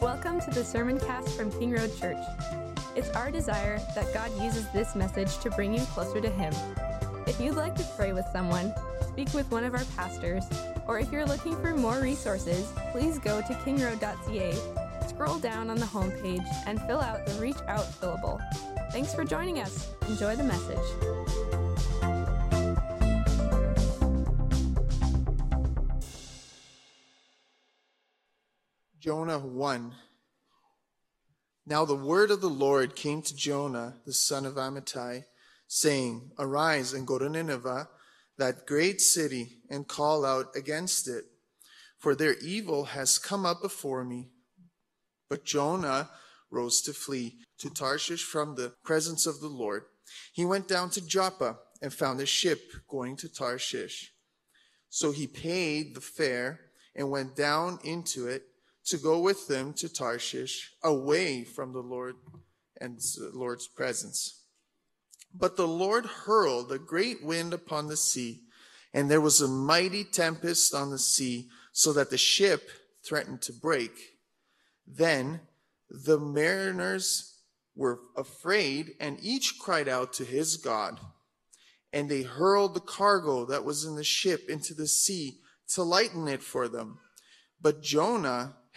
Welcome to the Sermon Cast from King Road Church. It's our desire that God uses this message to bring you closer to Him. If you'd like to pray with someone, speak with one of our pastors, or if you're looking for more resources, please go to kingroad.ca, scroll down on the homepage, and fill out the Reach Out fillable. Thanks for joining us. Enjoy the message. Jonah 1. Now the word of the Lord came to Jonah, the son of Amittai, saying, Arise and go to Nineveh, that great city, and call out against it, for their evil has come up before me. But Jonah rose to flee to Tarshish from the presence of the Lord. He went down to Joppa and found a ship going to Tarshish. So he paid the fare and went down into it to go with them to Tarshish, away from the Lord and the Lord's presence. But the Lord hurled a great wind upon the sea, and there was a mighty tempest on the sea, so that the ship threatened to break. Then the mariners were afraid, and each cried out to his God. And they hurled the cargo that was in the ship into the sea to lighten it for them. But Jonah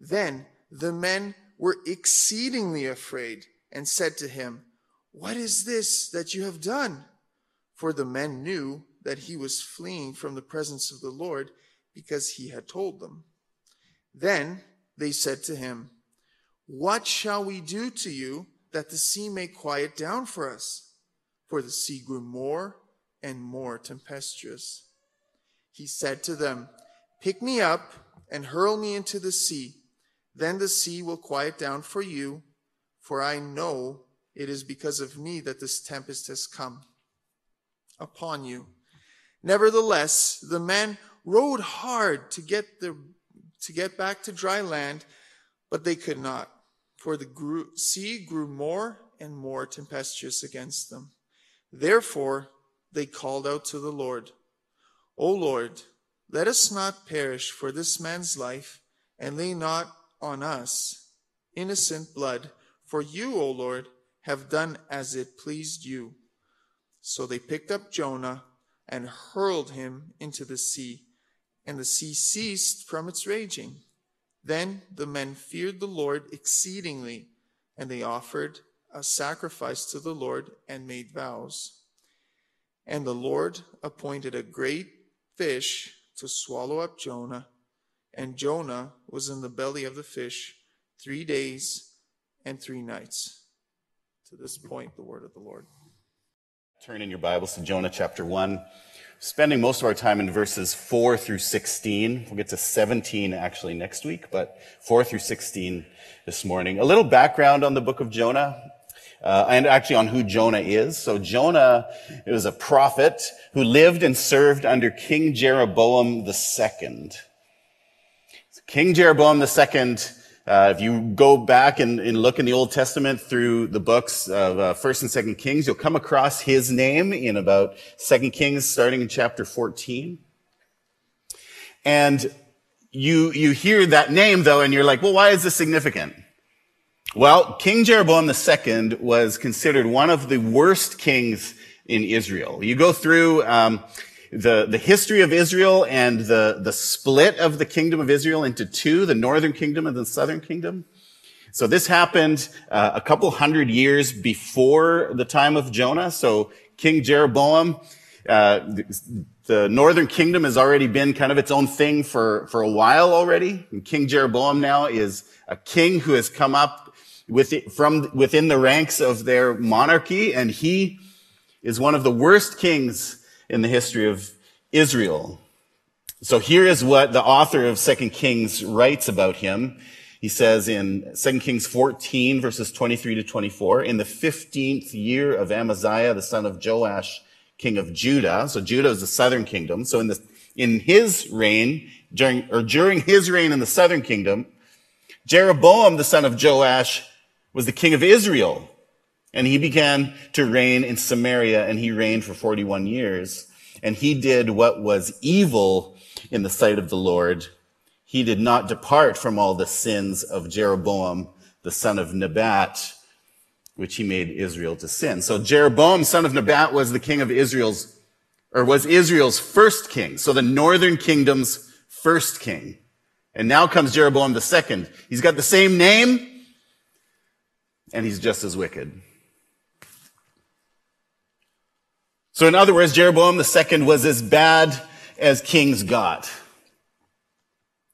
Then the men were exceedingly afraid and said to him, What is this that you have done? For the men knew that he was fleeing from the presence of the Lord because he had told them. Then they said to him, What shall we do to you that the sea may quiet down for us? For the sea grew more and more tempestuous. He said to them, Pick me up and hurl me into the sea then the sea will quiet down for you, for I know it is because of me that this tempest has come upon you. Nevertheless, the men rowed hard to get the to get back to dry land, but they could not, for the grew, sea grew more and more tempestuous against them. Therefore, they called out to the Lord, O Lord, let us not perish for this man's life, and lay not on us innocent blood, for you, O Lord, have done as it pleased you. So they picked up Jonah and hurled him into the sea, and the sea ceased from its raging. Then the men feared the Lord exceedingly, and they offered a sacrifice to the Lord and made vows. And the Lord appointed a great fish to swallow up Jonah and Jonah was in the belly of the fish three days and three nights. To this point, the word of the Lord. Turn in your Bibles to Jonah chapter 1. Spending most of our time in verses 4 through 16. We'll get to 17 actually next week, but 4 through 16 this morning. A little background on the book of Jonah. Uh, and actually on who Jonah is. So Jonah it was a prophet who lived and served under King Jeroboam II. King Jeroboam II, uh, if you go back and, and, look in the Old Testament through the books of uh, First and Second Kings, you'll come across his name in about Second Kings, starting in chapter 14. And you you hear that name though, and you're like, well, why is this significant? Well, King Jeroboam II was considered one of the worst kings in Israel. You go through. Um, the, the history of Israel and the, the split of the kingdom of Israel into two, the northern kingdom and the southern kingdom. So this happened uh, a couple hundred years before the time of Jonah. So King Jeroboam, uh, the, the northern kingdom has already been kind of its own thing for, for a while already. And king Jeroboam now is a king who has come up with, from within the ranks of their monarchy, and he is one of the worst kings in the history of Israel. So here is what the author of Second Kings writes about him. He says in 2 Kings 14 verses 23 to 24, in the 15th year of Amaziah, the son of Joash, king of Judah. So Judah is the southern kingdom. So in the, in his reign, during, or during his reign in the southern kingdom, Jeroboam, the son of Joash, was the king of Israel. And he began to reign in Samaria and he reigned for 41 years. And he did what was evil in the sight of the Lord he did not depart from all the sins of Jeroboam, the son of Nebat, which he made Israel to sin. So Jeroboam, son of Nebat, was the king of Israel's, or was Israel's first king. So the northern kingdom's first king. And now comes Jeroboam the second. He's got the same name, and he's just as wicked. So in other words, Jeroboam second was as bad as kings got.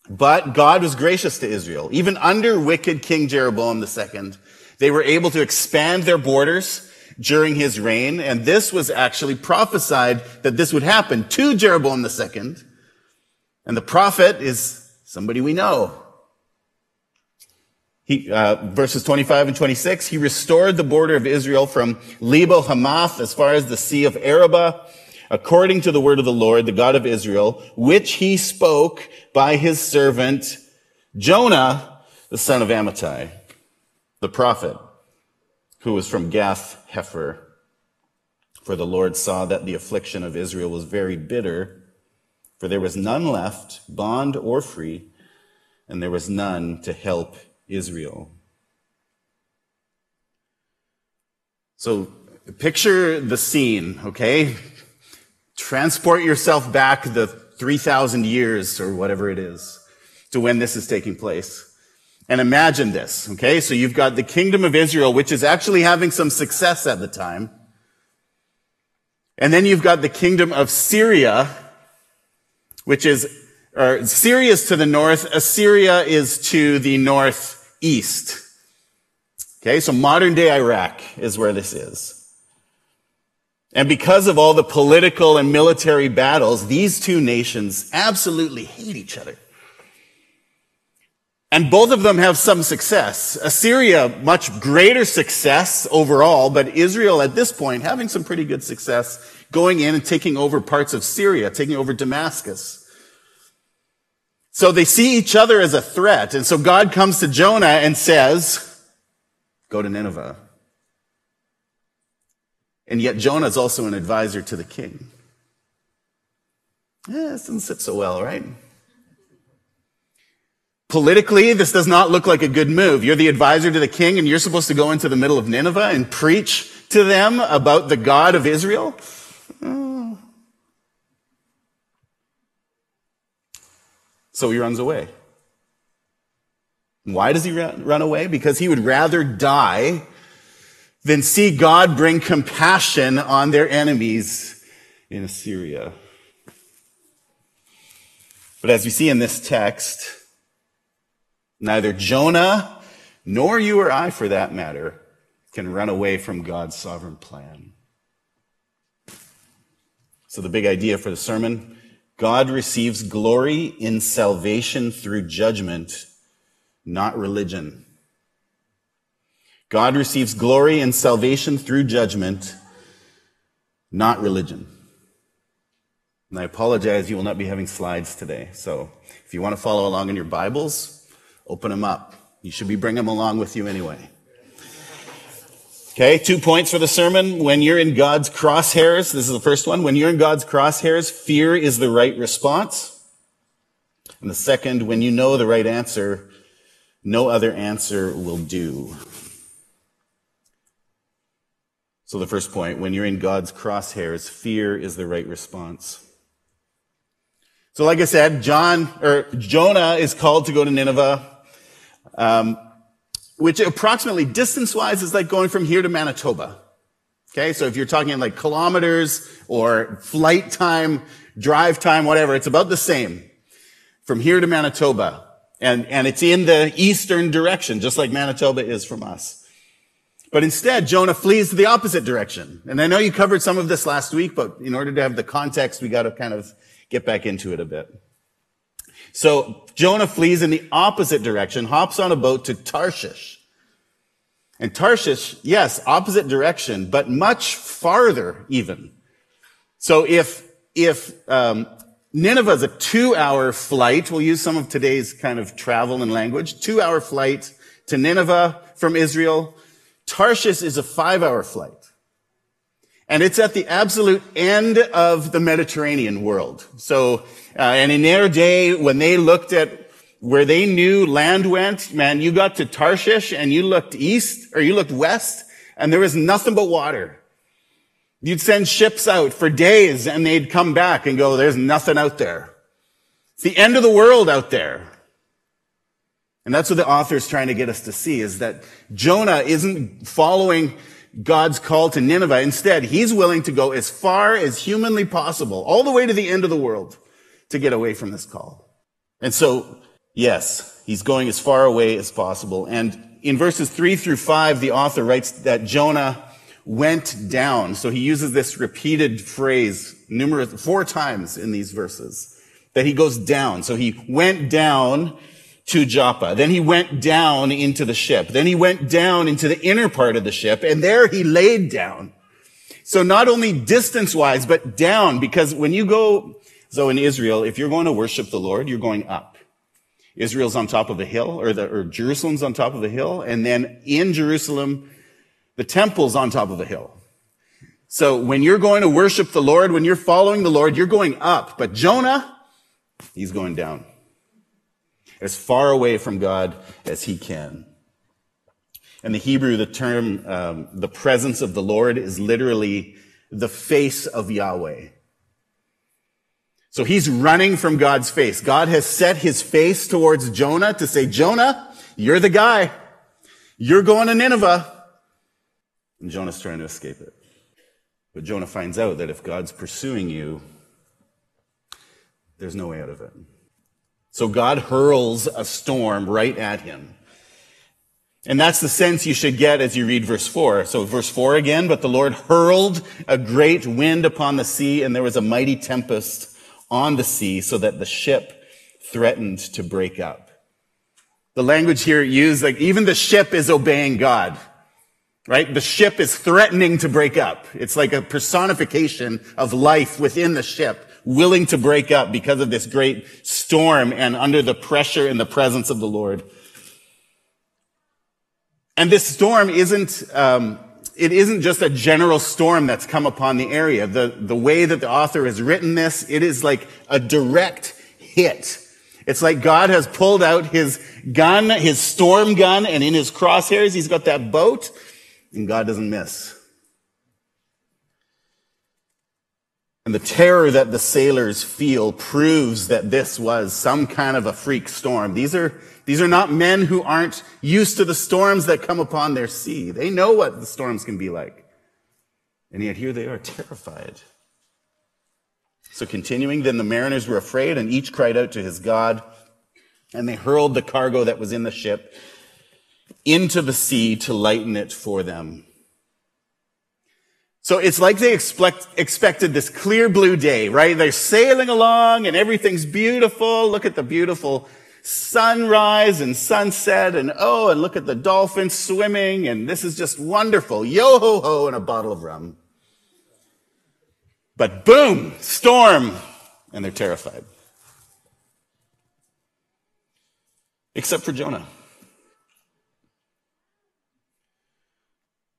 But God was gracious to Israel. Even under wicked King Jeroboam II, they were able to expand their borders during his reign. And this was actually prophesied that this would happen to Jeroboam II. And the prophet is somebody we know. He, uh, verses 25 and 26, he restored the border of Israel from Lebo Hamath as far as the Sea of Arabah according to the word of the Lord, the God of Israel, which he spoke by his servant Jonah, the son of Amittai, the prophet, who was from Gath Hepher. For the Lord saw that the affliction of Israel was very bitter, for there was none left, bond or free, and there was none to help Israel. So picture the scene, okay? Transport yourself back the 3,000 years or whatever it is to when this is taking place. And imagine this, okay? So you've got the kingdom of Israel, which is actually having some success at the time. And then you've got the kingdom of Syria, which is, or Syria is to the north, Assyria is to the northeast. Okay, so modern day Iraq is where this is. And because of all the political and military battles, these two nations absolutely hate each other. And both of them have some success. Assyria, much greater success overall, but Israel at this point having some pretty good success going in and taking over parts of Syria, taking over Damascus. So they see each other as a threat. And so God comes to Jonah and says, go to Nineveh. And yet Jonah is also an advisor to the king. Yeah, this doesn't sit so well, right? Politically, this does not look like a good move. You're the advisor to the king and you're supposed to go into the middle of Nineveh and preach to them about the God of Israel. So he runs away. Why does he run away? Because he would rather die than see God bring compassion on their enemies in Assyria. But as we see in this text, neither Jonah nor you or I, for that matter, can run away from God's sovereign plan. So the big idea for the sermon, God receives glory in salvation through judgment, not religion. God receives glory and salvation through judgment, not religion. And I apologize, you will not be having slides today. So if you want to follow along in your Bibles, open them up. You should be bringing them along with you anyway. Okay, two points for the sermon. When you're in God's crosshairs, this is the first one. When you're in God's crosshairs, fear is the right response. And the second, when you know the right answer, no other answer will do. So the first point, when you're in God's crosshairs, fear is the right response. So like I said, John, or Jonah is called to go to Nineveh, um, which approximately distance-wise is like going from here to Manitoba. Okay, so if you're talking like kilometers or flight time, drive time, whatever, it's about the same from here to Manitoba. And, and it's in the eastern direction, just like Manitoba is from us. But instead, Jonah flees to the opposite direction. And I know you covered some of this last week, but in order to have the context, we got to kind of get back into it a bit. So Jonah flees in the opposite direction, hops on a boat to Tarshish. And Tarshish, yes, opposite direction, but much farther even. So if, if, um, Nineveh is a two hour flight, we'll use some of today's kind of travel and language, two hour flight to Nineveh from Israel. Tarshish is a five hour flight. And it's at the absolute end of the Mediterranean world. So, uh, and in their day, when they looked at where they knew land went, man, you got to Tarshish and you looked east or you looked west and there was nothing but water. You'd send ships out for days and they'd come back and go, there's nothing out there. It's the end of the world out there. And that's what the author's trying to get us to see is that Jonah isn't following God's call to Nineveh. Instead, he's willing to go as far as humanly possible, all the way to the end of the world to get away from this call. And so Yes, he's going as far away as possible. And in verses three through five, the author writes that Jonah went down. So he uses this repeated phrase numerous, four times in these verses that he goes down. So he went down to Joppa. Then he went down into the ship. Then he went down into the inner part of the ship and there he laid down. So not only distance wise, but down because when you go, so in Israel, if you're going to worship the Lord, you're going up. Israel's on top of a hill, or, the, or Jerusalem's on top of a hill, and then in Jerusalem, the temple's on top of a hill. So when you're going to worship the Lord, when you're following the Lord, you're going up. But Jonah, he's going down. As far away from God as he can. In the Hebrew, the term, um, the presence of the Lord is literally the face of Yahweh. So he's running from God's face. God has set his face towards Jonah to say, Jonah, you're the guy. You're going to Nineveh. And Jonah's trying to escape it. But Jonah finds out that if God's pursuing you, there's no way out of it. So God hurls a storm right at him. And that's the sense you should get as you read verse 4. So verse 4 again, but the Lord hurled a great wind upon the sea and there was a mighty tempest on the sea so that the ship threatened to break up. The language here used, like even the ship is obeying God, right? The ship is threatening to break up. It's like a personification of life within the ship, willing to break up because of this great storm and under the pressure and the presence of the Lord. And this storm isn't, um, it isn't just a general storm that's come upon the area. The, the way that the author has written this, it is like a direct hit. It's like God has pulled out his gun, his storm gun, and in his crosshairs, he's got that boat, and God doesn't miss. And the terror that the sailors feel proves that this was some kind of a freak storm. These are these are not men who aren't used to the storms that come upon their sea. They know what the storms can be like. And yet here they are terrified. So continuing, then the mariners were afraid and each cried out to his God and they hurled the cargo that was in the ship into the sea to lighten it for them. So it's like they expect, expected this clear blue day, right? They're sailing along and everything's beautiful. Look at the beautiful sunrise and sunset and oh, and look at the dolphins swimming and this is just wonderful. Yo ho ho and a bottle of rum. But boom, storm, and they're terrified. Except for Jonah.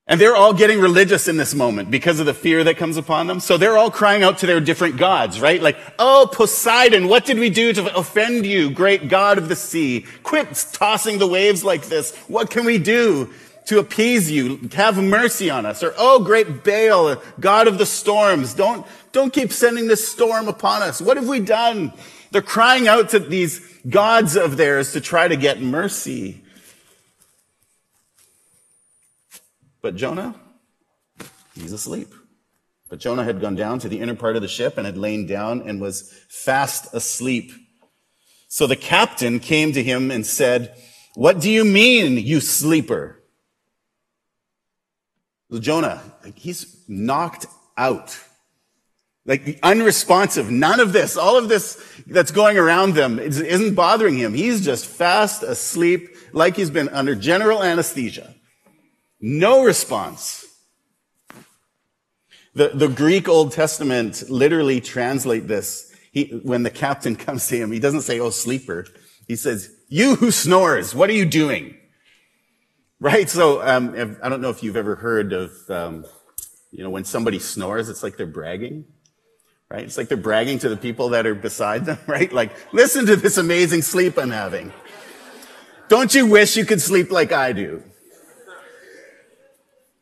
And they're all getting religious in this moment because of the fear that comes upon them. So they're all crying out to their different gods, right? Like, oh, Poseidon, what did we do to offend you, great God of the sea? Quit tossing the waves like this. What can we do? to appease you. Have mercy on us. Or, oh, great Baal, God of the storms, don't, don't keep sending this storm upon us. What have we done? They're crying out to these gods of theirs to try to get mercy. But Jonah, he's asleep. But Jonah had gone down to the inner part of the ship and had lain down and was fast asleep. So the captain came to him and said, What do you mean, you sleeper? So Jonah, he's knocked out. Like unresponsive. None of this, all of this that's going around them isn't bothering him. He's just fast asleep like he's been under general anesthesia. No response. The, the Greek Old Testament literally translate this. He, when the captain comes to him, he doesn't say, oh, sleeper. He says, you who snores, what are you doing? Right? So, um, I don't know if you've ever heard of, um, you know, when somebody snores, it's like they're bragging. Right? It's like they're bragging to the people that are beside them, right? Like, listen to this amazing sleep I'm having. Don't you wish you could sleep like I do?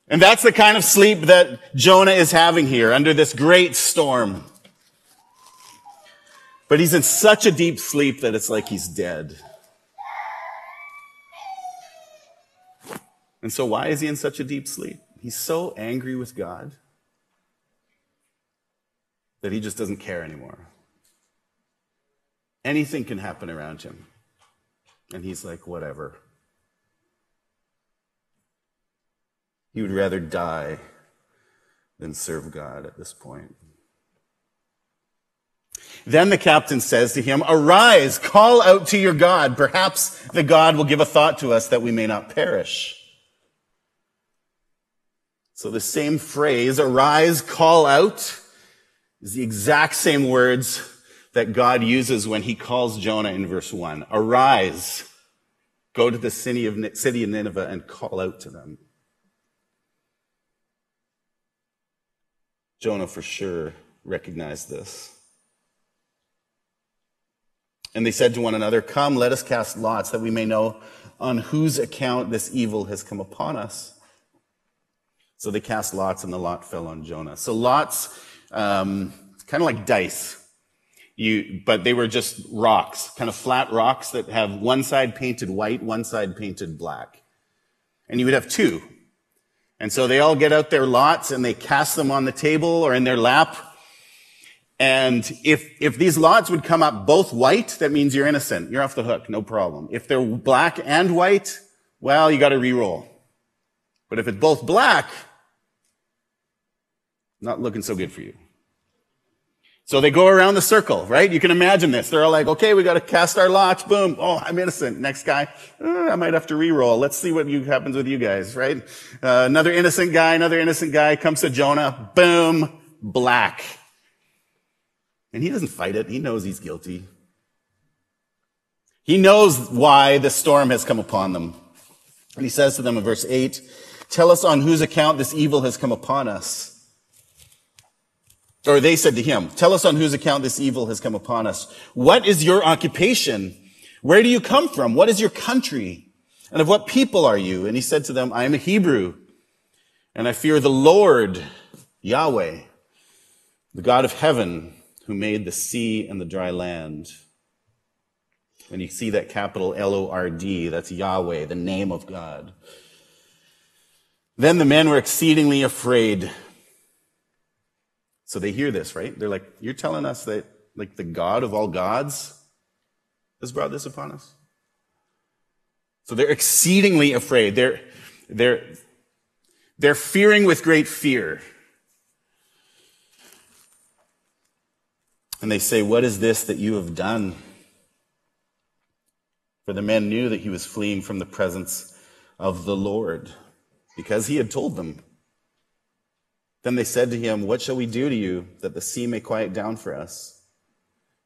And that's the kind of sleep that Jonah is having here under this great storm. But he's in such a deep sleep that it's like he's dead. And so, why is he in such a deep sleep? He's so angry with God that he just doesn't care anymore. Anything can happen around him. And he's like, whatever. He would rather die than serve God at this point. Then the captain says to him, Arise, call out to your God. Perhaps the God will give a thought to us that we may not perish. So the same phrase, arise, call out, is the exact same words that God uses when he calls Jonah in verse 1. Arise, go to the city of, city of Nineveh and call out to them. Jonah for sure recognized this. And they said to one another, Come, let us cast lots that we may know on whose account this evil has come upon us. So they cast lots, and the lot fell on Jonah. So lots, um, kind of like dice. You, but they were just rocks, kind of flat rocks that have one side painted white, one side painted black. And you would have two. And so they all get out their lots and they cast them on the table or in their lap. And if, if these lots would come up both white, that means you're innocent. You're off the hook. No problem. If they're black and white, well, you got to re-roll. But if it's both black, not looking so good for you. So they go around the circle, right? You can imagine this. They're all like, okay, we got to cast our lots. Boom. Oh, I'm innocent. Next guy, oh, I might have to re-roll. Let's see what you, happens with you guys, right? Uh, another innocent guy, another innocent guy comes to Jonah. Boom. Black. And he doesn't fight it. He knows he's guilty. He knows why the storm has come upon them. And he says to them in verse 8, Tell us on whose account this evil has come upon us. Or they said to him, tell us on whose account this evil has come upon us. What is your occupation? Where do you come from? What is your country? And of what people are you? And he said to them, I am a Hebrew and I fear the Lord, Yahweh, the God of heaven who made the sea and the dry land. And you see that capital L-O-R-D, that's Yahweh, the name of God. Then the men were exceedingly afraid so they hear this, right? They're like, You're telling us that, like, the God of all gods has brought this upon us? So they're exceedingly afraid. They're, they're, they're fearing with great fear. And they say, What is this that you have done? For the men knew that he was fleeing from the presence of the Lord because he had told them. Then they said to him, What shall we do to you that the sea may quiet down for us?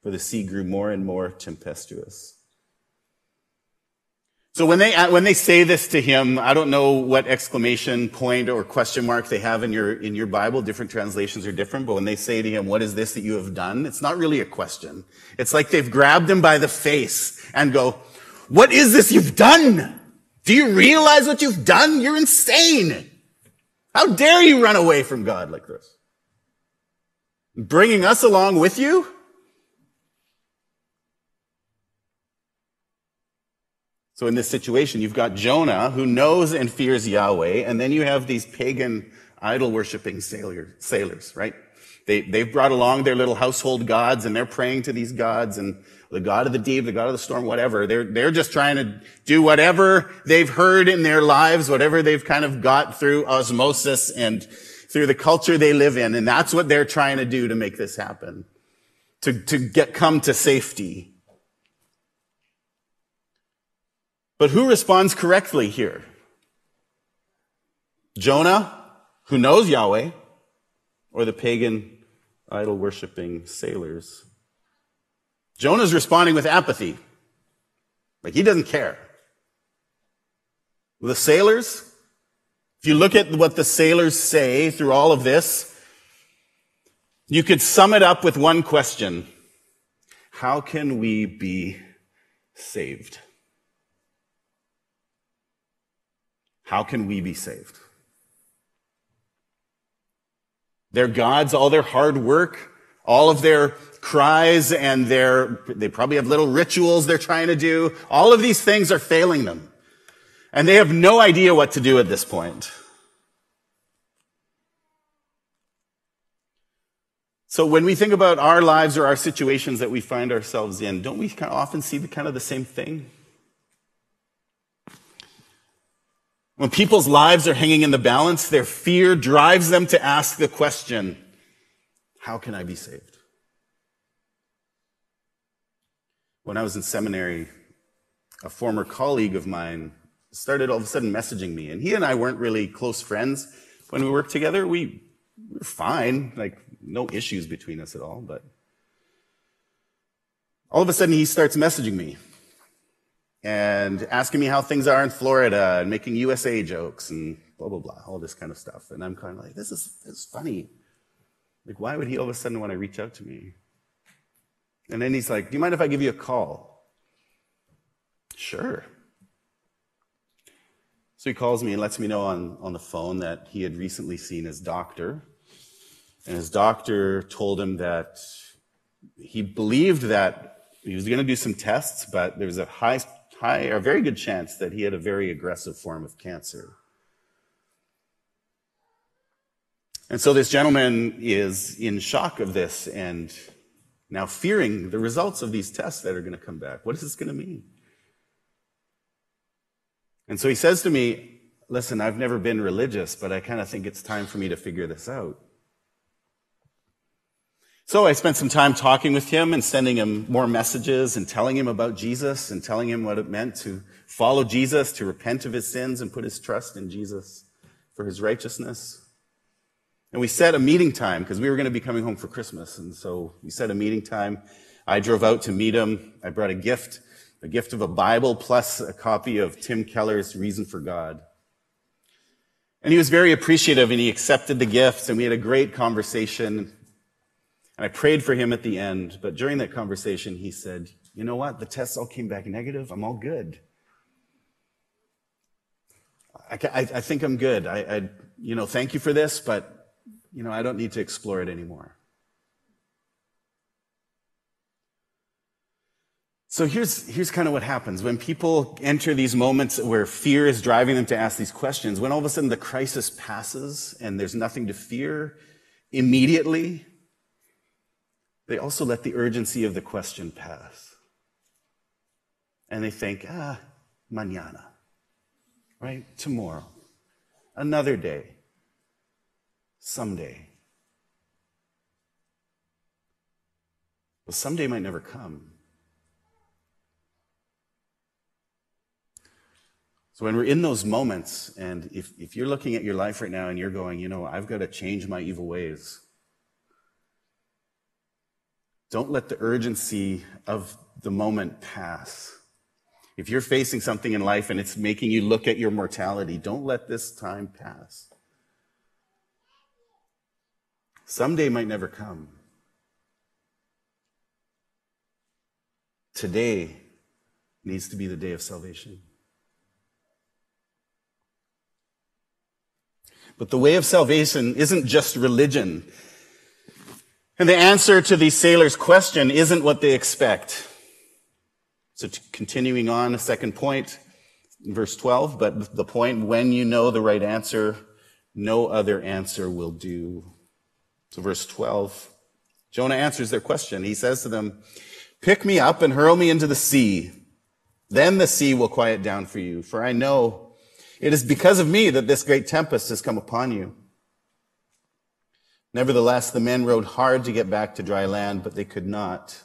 For the sea grew more and more tempestuous. So when they, when they say this to him, I don't know what exclamation point or question mark they have in your, in your Bible. Different translations are different, but when they say to him, what is this that you have done? It's not really a question. It's like they've grabbed him by the face and go, what is this you've done? Do you realize what you've done? You're insane. How dare you run away from God like this? Bringing us along with you? So in this situation, you've got Jonah who knows and fears Yahweh, and then you have these pagan idol worshiping sailors, right? They, they've brought along their little household gods and they're praying to these gods and the God of the deep, the God of the storm, whatever. They're, they're just trying to do whatever they've heard in their lives, whatever they've kind of got through osmosis and through the culture they live in. And that's what they're trying to do to make this happen. To, to get, come to safety. But who responds correctly here? Jonah, who knows Yahweh, or the pagan idol worshiping sailors? Jonah's responding with apathy. Like he doesn't care. The sailors, if you look at what the sailors say through all of this, you could sum it up with one question. How can we be saved? How can we be saved? Their gods, all their hard work, all of their cries and their, they probably have little rituals they're trying to do. All of these things are failing them. And they have no idea what to do at this point. So when we think about our lives or our situations that we find ourselves in, don't we often see the kind of the same thing? When people's lives are hanging in the balance, their fear drives them to ask the question, how can I be saved? When I was in seminary, a former colleague of mine started all of a sudden messaging me, and he and I weren't really close friends when we worked together. We were fine, like no issues between us at all, but all of a sudden he starts messaging me and asking me how things are in Florida and making USA jokes and blah, blah, blah, all this kind of stuff. And I'm kind of like, this is, this is funny. Like, why would he all of a sudden want to reach out to me? And then he's like, do you mind if I give you a call? Sure. So he calls me and lets me know on, on the phone that he had recently seen his doctor. And his doctor told him that he believed that he was going to do some tests, but there was a high high, a very good chance that he had a very aggressive form of cancer. And so this gentleman is in shock of this and now fearing the results of these tests that are going to come back. What is this going to mean? And so he says to me, Listen, I've never been religious, but I kind of think it's time for me to figure this out. So I spent some time talking with him and sending him more messages and telling him about Jesus and telling him what it meant to follow Jesus, to repent of his sins and put his trust in Jesus for his righteousness. And we set a meeting time because we were going to be coming home for Christmas. And so we set a meeting time. I drove out to meet him. I brought a gift, a gift of a Bible plus a copy of Tim Keller's Reason for God. And he was very appreciative and he accepted the gifts and we had a great conversation. And I prayed for him at the end, but during that conversation, he said, You know what? The tests all came back negative. I'm all good. I, I, I think I'm good. I, I, you know, thank you for this, but, you know, I don't need to explore it anymore. So here's, here's kind of what happens. When people enter these moments where fear is driving them to ask these questions, when all of a sudden the crisis passes and there's nothing to fear immediately, they also let the urgency of the question pass. And they think, ah, mañana, right? Tomorrow, another day, someday. Well, someday might never come. So when we're in those moments, and if, if you're looking at your life right now and you're going, you know, I've got to change my evil ways, don't let the urgency of the moment pass. If you're facing something in life and it's making you look at your mortality, don't let this time pass. Someday might never come. Today needs to be the day of salvation. But the way of salvation isn't just religion. And the answer to these sailors' question isn't what they expect. So continuing on, a second point, verse 12, but the point, when you know the right answer, no other answer will do. So verse 12, Jonah answers their question. He says to them, pick me up and hurl me into the sea. Then the sea will quiet down for you, for I know it is because of me that this great tempest has come upon you. Nevertheless, the men rowed hard to get back to dry land, but they could not,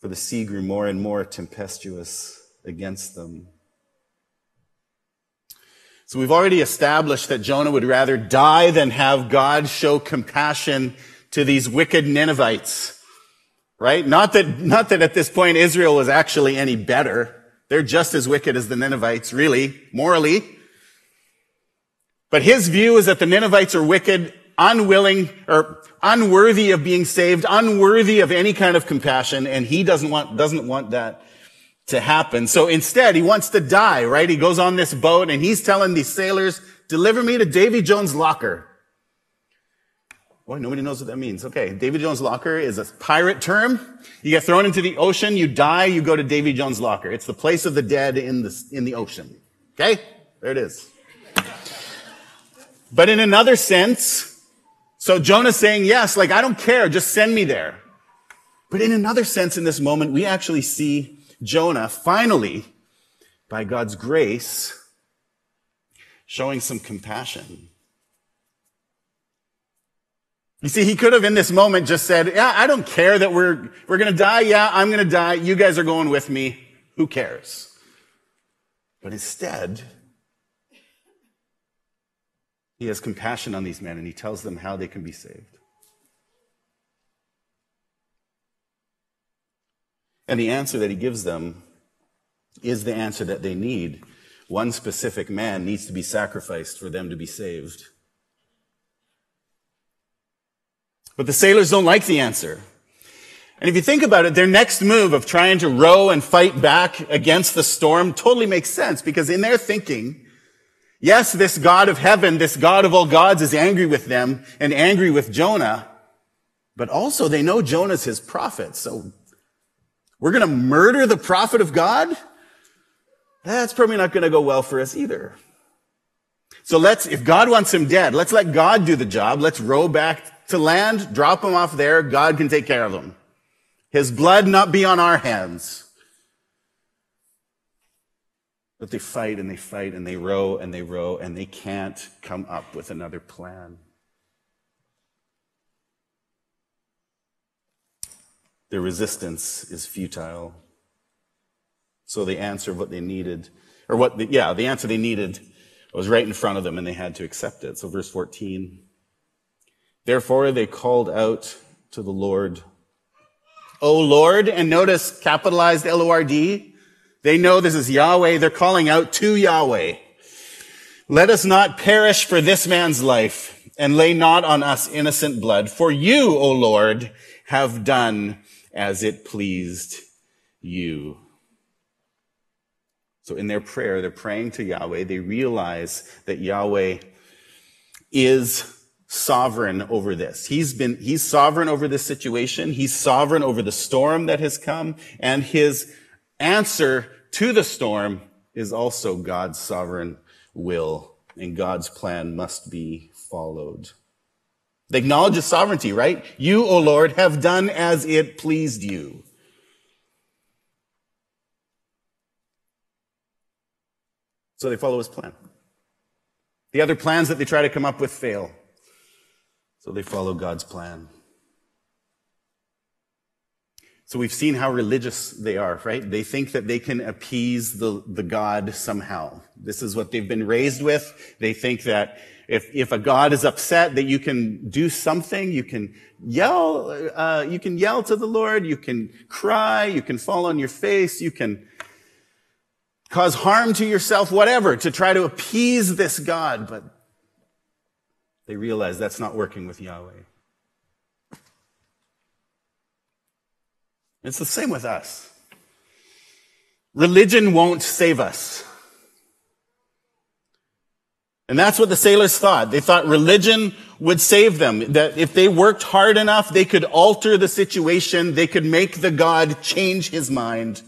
for the sea grew more and more tempestuous against them. So we've already established that Jonah would rather die than have God show compassion to these wicked Ninevites. Right? Not that, not that at this point Israel was actually any better. They're just as wicked as the Ninevites, really, morally. But his view is that the Ninevites are wicked, unwilling, or unworthy of being saved, unworthy of any kind of compassion, and he doesn't want, doesn't want that to happen. So instead, he wants to die, right? He goes on this boat and he's telling these sailors, deliver me to Davy Jones' locker. Boy, nobody knows what that means. Okay, Davy Jones' locker is a pirate term. You get thrown into the ocean, you die, you go to Davy Jones' locker. It's the place of the dead in the, in the ocean. Okay? There it is. But in another sense, so Jonah's saying, yes, like, I don't care, just send me there. But in another sense, in this moment, we actually see Jonah finally, by God's grace, showing some compassion. You see, he could have in this moment just said, yeah, I don't care that we're, we're going to die. Yeah, I'm going to die. You guys are going with me. Who cares? But instead, he has compassion on these men and he tells them how they can be saved. And the answer that he gives them is the answer that they need. One specific man needs to be sacrificed for them to be saved. But the sailors don't like the answer. And if you think about it, their next move of trying to row and fight back against the storm totally makes sense because in their thinking, yes, this God of heaven, this God of all gods is angry with them and angry with Jonah, but also they know Jonah's his prophet. So we're going to murder the prophet of God? That's probably not going to go well for us either. So let's, if God wants him dead, let's let God do the job. Let's row back to land, drop him off there. God can take care of him. His blood not be on our hands. But they fight and they fight and they row and they row and they can't come up with another plan. Their resistance is futile. So the answer of what they needed, or what, the, yeah, the answer they needed was right in front of them and they had to accept it. So verse 14. Therefore they called out to the Lord, O Lord, and notice capitalized L-O-R-D. They know this is Yahweh. They're calling out to Yahweh. Let us not perish for this man's life and lay not on us innocent blood. For you, O Lord, have done as it pleased you. So in their prayer, they're praying to Yahweh. They realize that Yahweh is sovereign over this. He's been, he's sovereign over this situation. He's sovereign over the storm that has come and his answer to the storm is also God's sovereign will and God's plan must be followed. They acknowledge his sovereignty, right? You, O Lord, have done as it pleased you. So they follow his plan. The other plans that they try to come up with fail. So they follow God's plan. So we've seen how religious they are, right? They think that they can appease the, the God somehow. This is what they've been raised with. They think that if, if a God is upset, that you can do something, you can yell, uh, you can yell to the Lord, you can cry, you can fall on your face, you can cause harm to yourself, whatever, to try to appease this God. But they realize that's not working with Yahweh. It's the same with us. Religion won't save us. And that's what the sailors thought. They thought religion would save them. That if they worked hard enough, they could alter the situation. They could make the God change his mind.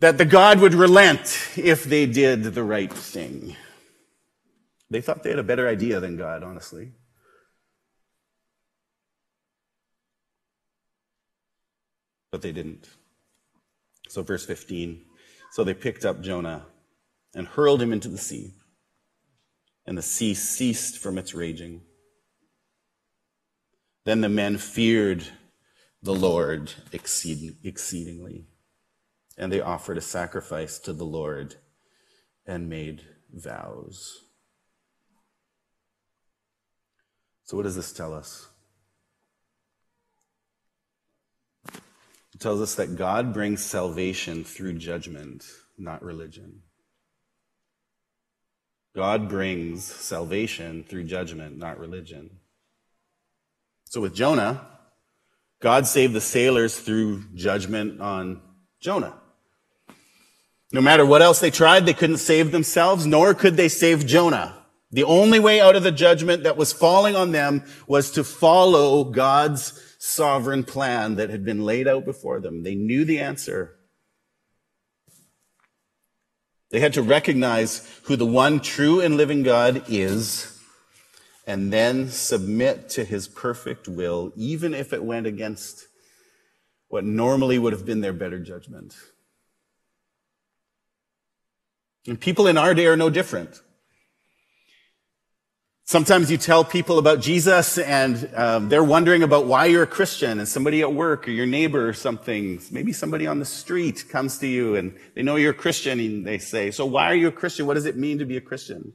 That the God would relent if they did the right thing. They thought they had a better idea than God, honestly. But they didn't. So, verse 15. So they picked up Jonah and hurled him into the sea and the sea ceased from its raging. Then the men feared the Lord exceeding, exceedingly, and they offered a sacrifice to the Lord and made vows. So, what does this tell us? It tells us that God brings salvation through judgment, not religion. God brings salvation through judgment, not religion. So with Jonah, God saved the sailors through judgment on Jonah. No matter what else they tried, they couldn't save themselves, nor could they save Jonah. The only way out of the judgment that was falling on them was to follow God's sovereign plan that had been laid out before them. They knew the answer. They had to recognize who the one true and living God is and then submit to his perfect will, even if it went against what normally would have been their better judgment. And people in our day are no different. Sometimes you tell people about Jesus and um, they're wondering about why you're a Christian and somebody at work or your neighbor or something, maybe somebody on the street comes to you and they know you're a Christian and they say, so why are you a Christian? What does it mean to be a Christian?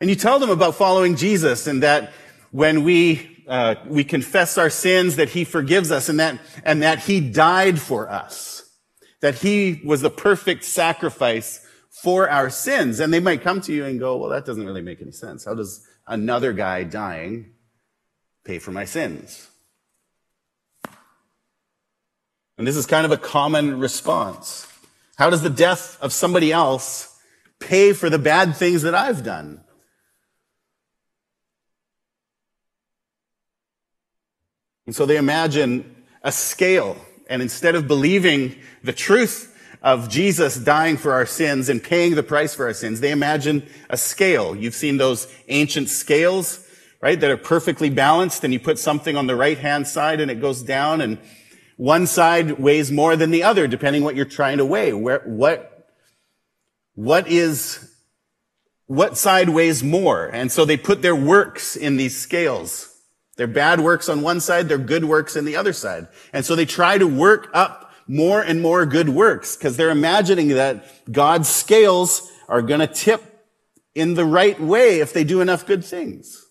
And you tell them about following Jesus and that when we, uh, we confess our sins, that he forgives us and that, and that he died for us. That he was the perfect sacrifice for our sins. And they might come to you and go, well, that doesn't really make any sense. How does another guy dying pay for my sins? And this is kind of a common response. How does the death of somebody else pay for the bad things that I've done? And so they imagine a scale. And instead of believing the truth of Jesus dying for our sins and paying the price for our sins. They imagine a scale. You've seen those ancient scales, right? That are perfectly balanced and you put something on the right hand side and it goes down and one side weighs more than the other, depending what you're trying to weigh. Where, what, what is, what side weighs more? And so they put their works in these scales. Their bad works on one side, their good works in the other side. And so they try to work up more and more good works because they're imagining that God's scales are going to tip in the right way if they do enough good things.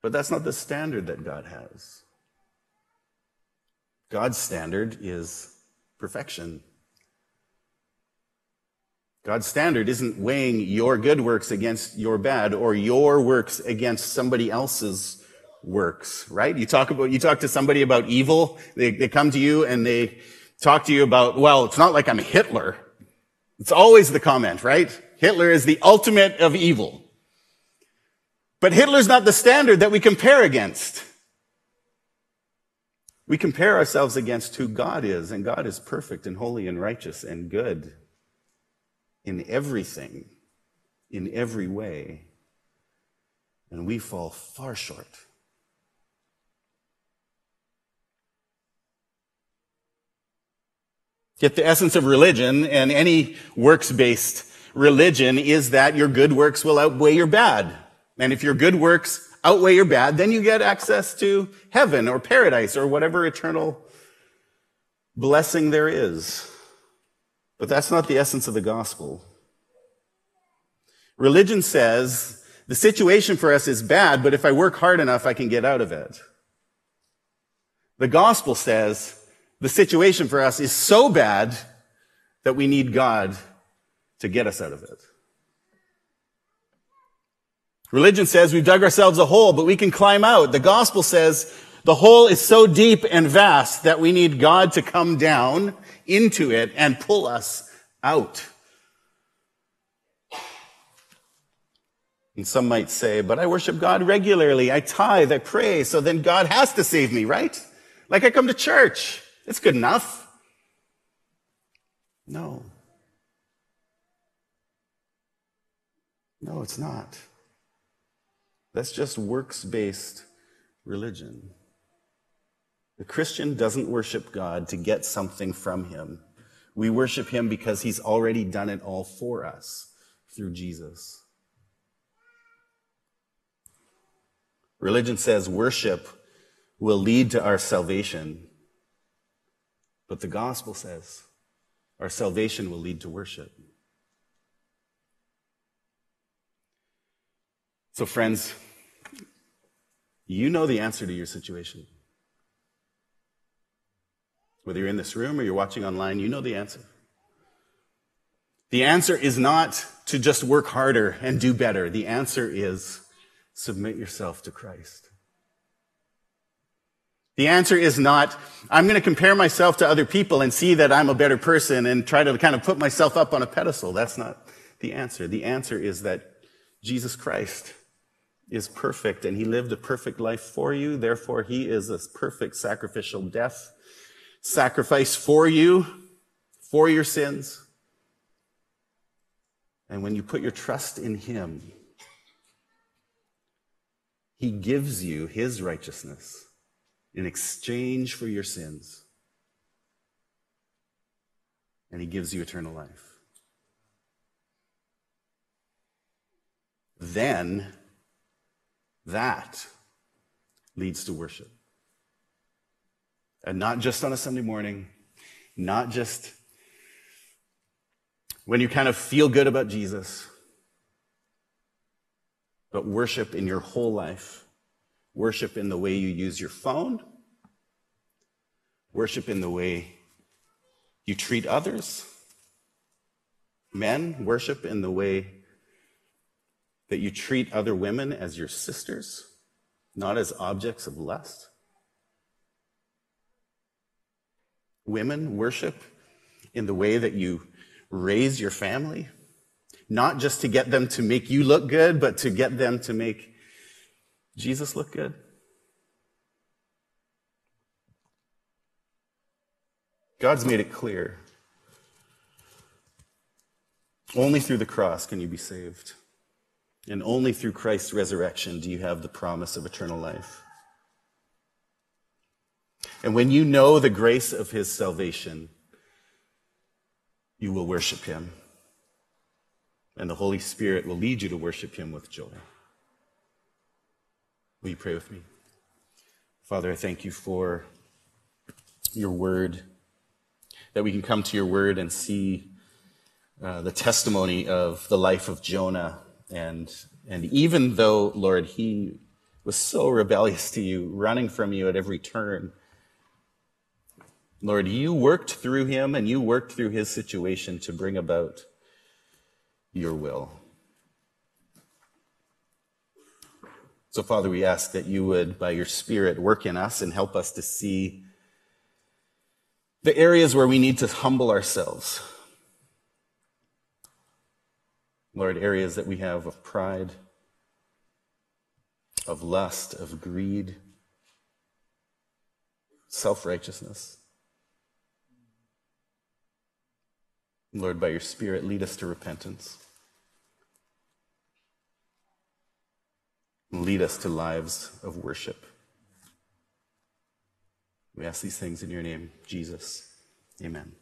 But that's not the standard that God has. God's standard is perfection. God's standard isn't weighing your good works against your bad or your works against somebody else's works, right? You talk about, you talk to somebody about evil, they, they come to you and they talk to you about, well, it's not like I'm Hitler. It's always the comment, right? Hitler is the ultimate of evil. But Hitler's not the standard that we compare against. We compare ourselves against who God is, and God is perfect and holy and righteous and good in everything, in every way. And we fall far short. Yet the essence of religion and any works-based religion is that your good works will outweigh your bad. And if your good works outweigh your bad, then you get access to heaven or paradise or whatever eternal blessing there is. But that's not the essence of the gospel. Religion says the situation for us is bad, but if I work hard enough, I can get out of it. The gospel says the situation for us is so bad that we need God to get us out of it. Religion says we've dug ourselves a hole, but we can climb out. The gospel says the hole is so deep and vast that we need God to come down into it and pull us out. And some might say, but I worship God regularly. I tithe, I pray, so then God has to save me, right? Like I come to church. It's good enough. No. No, it's not. That's just works based religion. The Christian doesn't worship God to get something from Him. We worship Him because He's already done it all for us through Jesus. Religion says worship will lead to our salvation, but the gospel says our salvation will lead to worship. So, friends, you know the answer to your situation. Whether you're in this room or you're watching online, you know the answer. The answer is not to just work harder and do better. The answer is submit yourself to Christ. The answer is not, I'm going to compare myself to other people and see that I'm a better person and try to kind of put myself up on a pedestal. That's not the answer. The answer is that Jesus Christ is perfect and he lived a perfect life for you. Therefore, he is a perfect sacrificial death, sacrifice for you, for your sins. And when you put your trust in him, he gives you his righteousness in exchange for your sins. And he gives you eternal life. Then that leads to worship. And not just on a Sunday morning, not just when you kind of feel good about Jesus, but worship in your whole life. Worship in the way you use your phone. Worship in the way you treat others. Men, worship in the way that you treat other women as your sisters, not as objects of lust. Women worship in the way that you raise your family, not just to get them to make you look good, but to get them to make Jesus look good. God's made it clear. Only through the cross can you be saved. And only through Christ's resurrection do you have the promise of eternal life. And when you know the grace of his salvation, you will worship him. And the Holy Spirit will lead you to worship him with joy. Will you pray with me? Father, I thank you for your word, that we can come to your word and see uh, the testimony of the life of Jonah and, and even though, Lord, he was so rebellious to you, running from you at every turn, Lord, you worked through him and you worked through his situation to bring about your will. So, Father, we ask that you would, by your Spirit, work in us and help us to see the areas where we need to humble ourselves Lord, areas that we have of pride, of lust, of greed, self righteousness. Lord, by your Spirit, lead us to repentance. Lead us to lives of worship. We ask these things in your name, Jesus. Amen.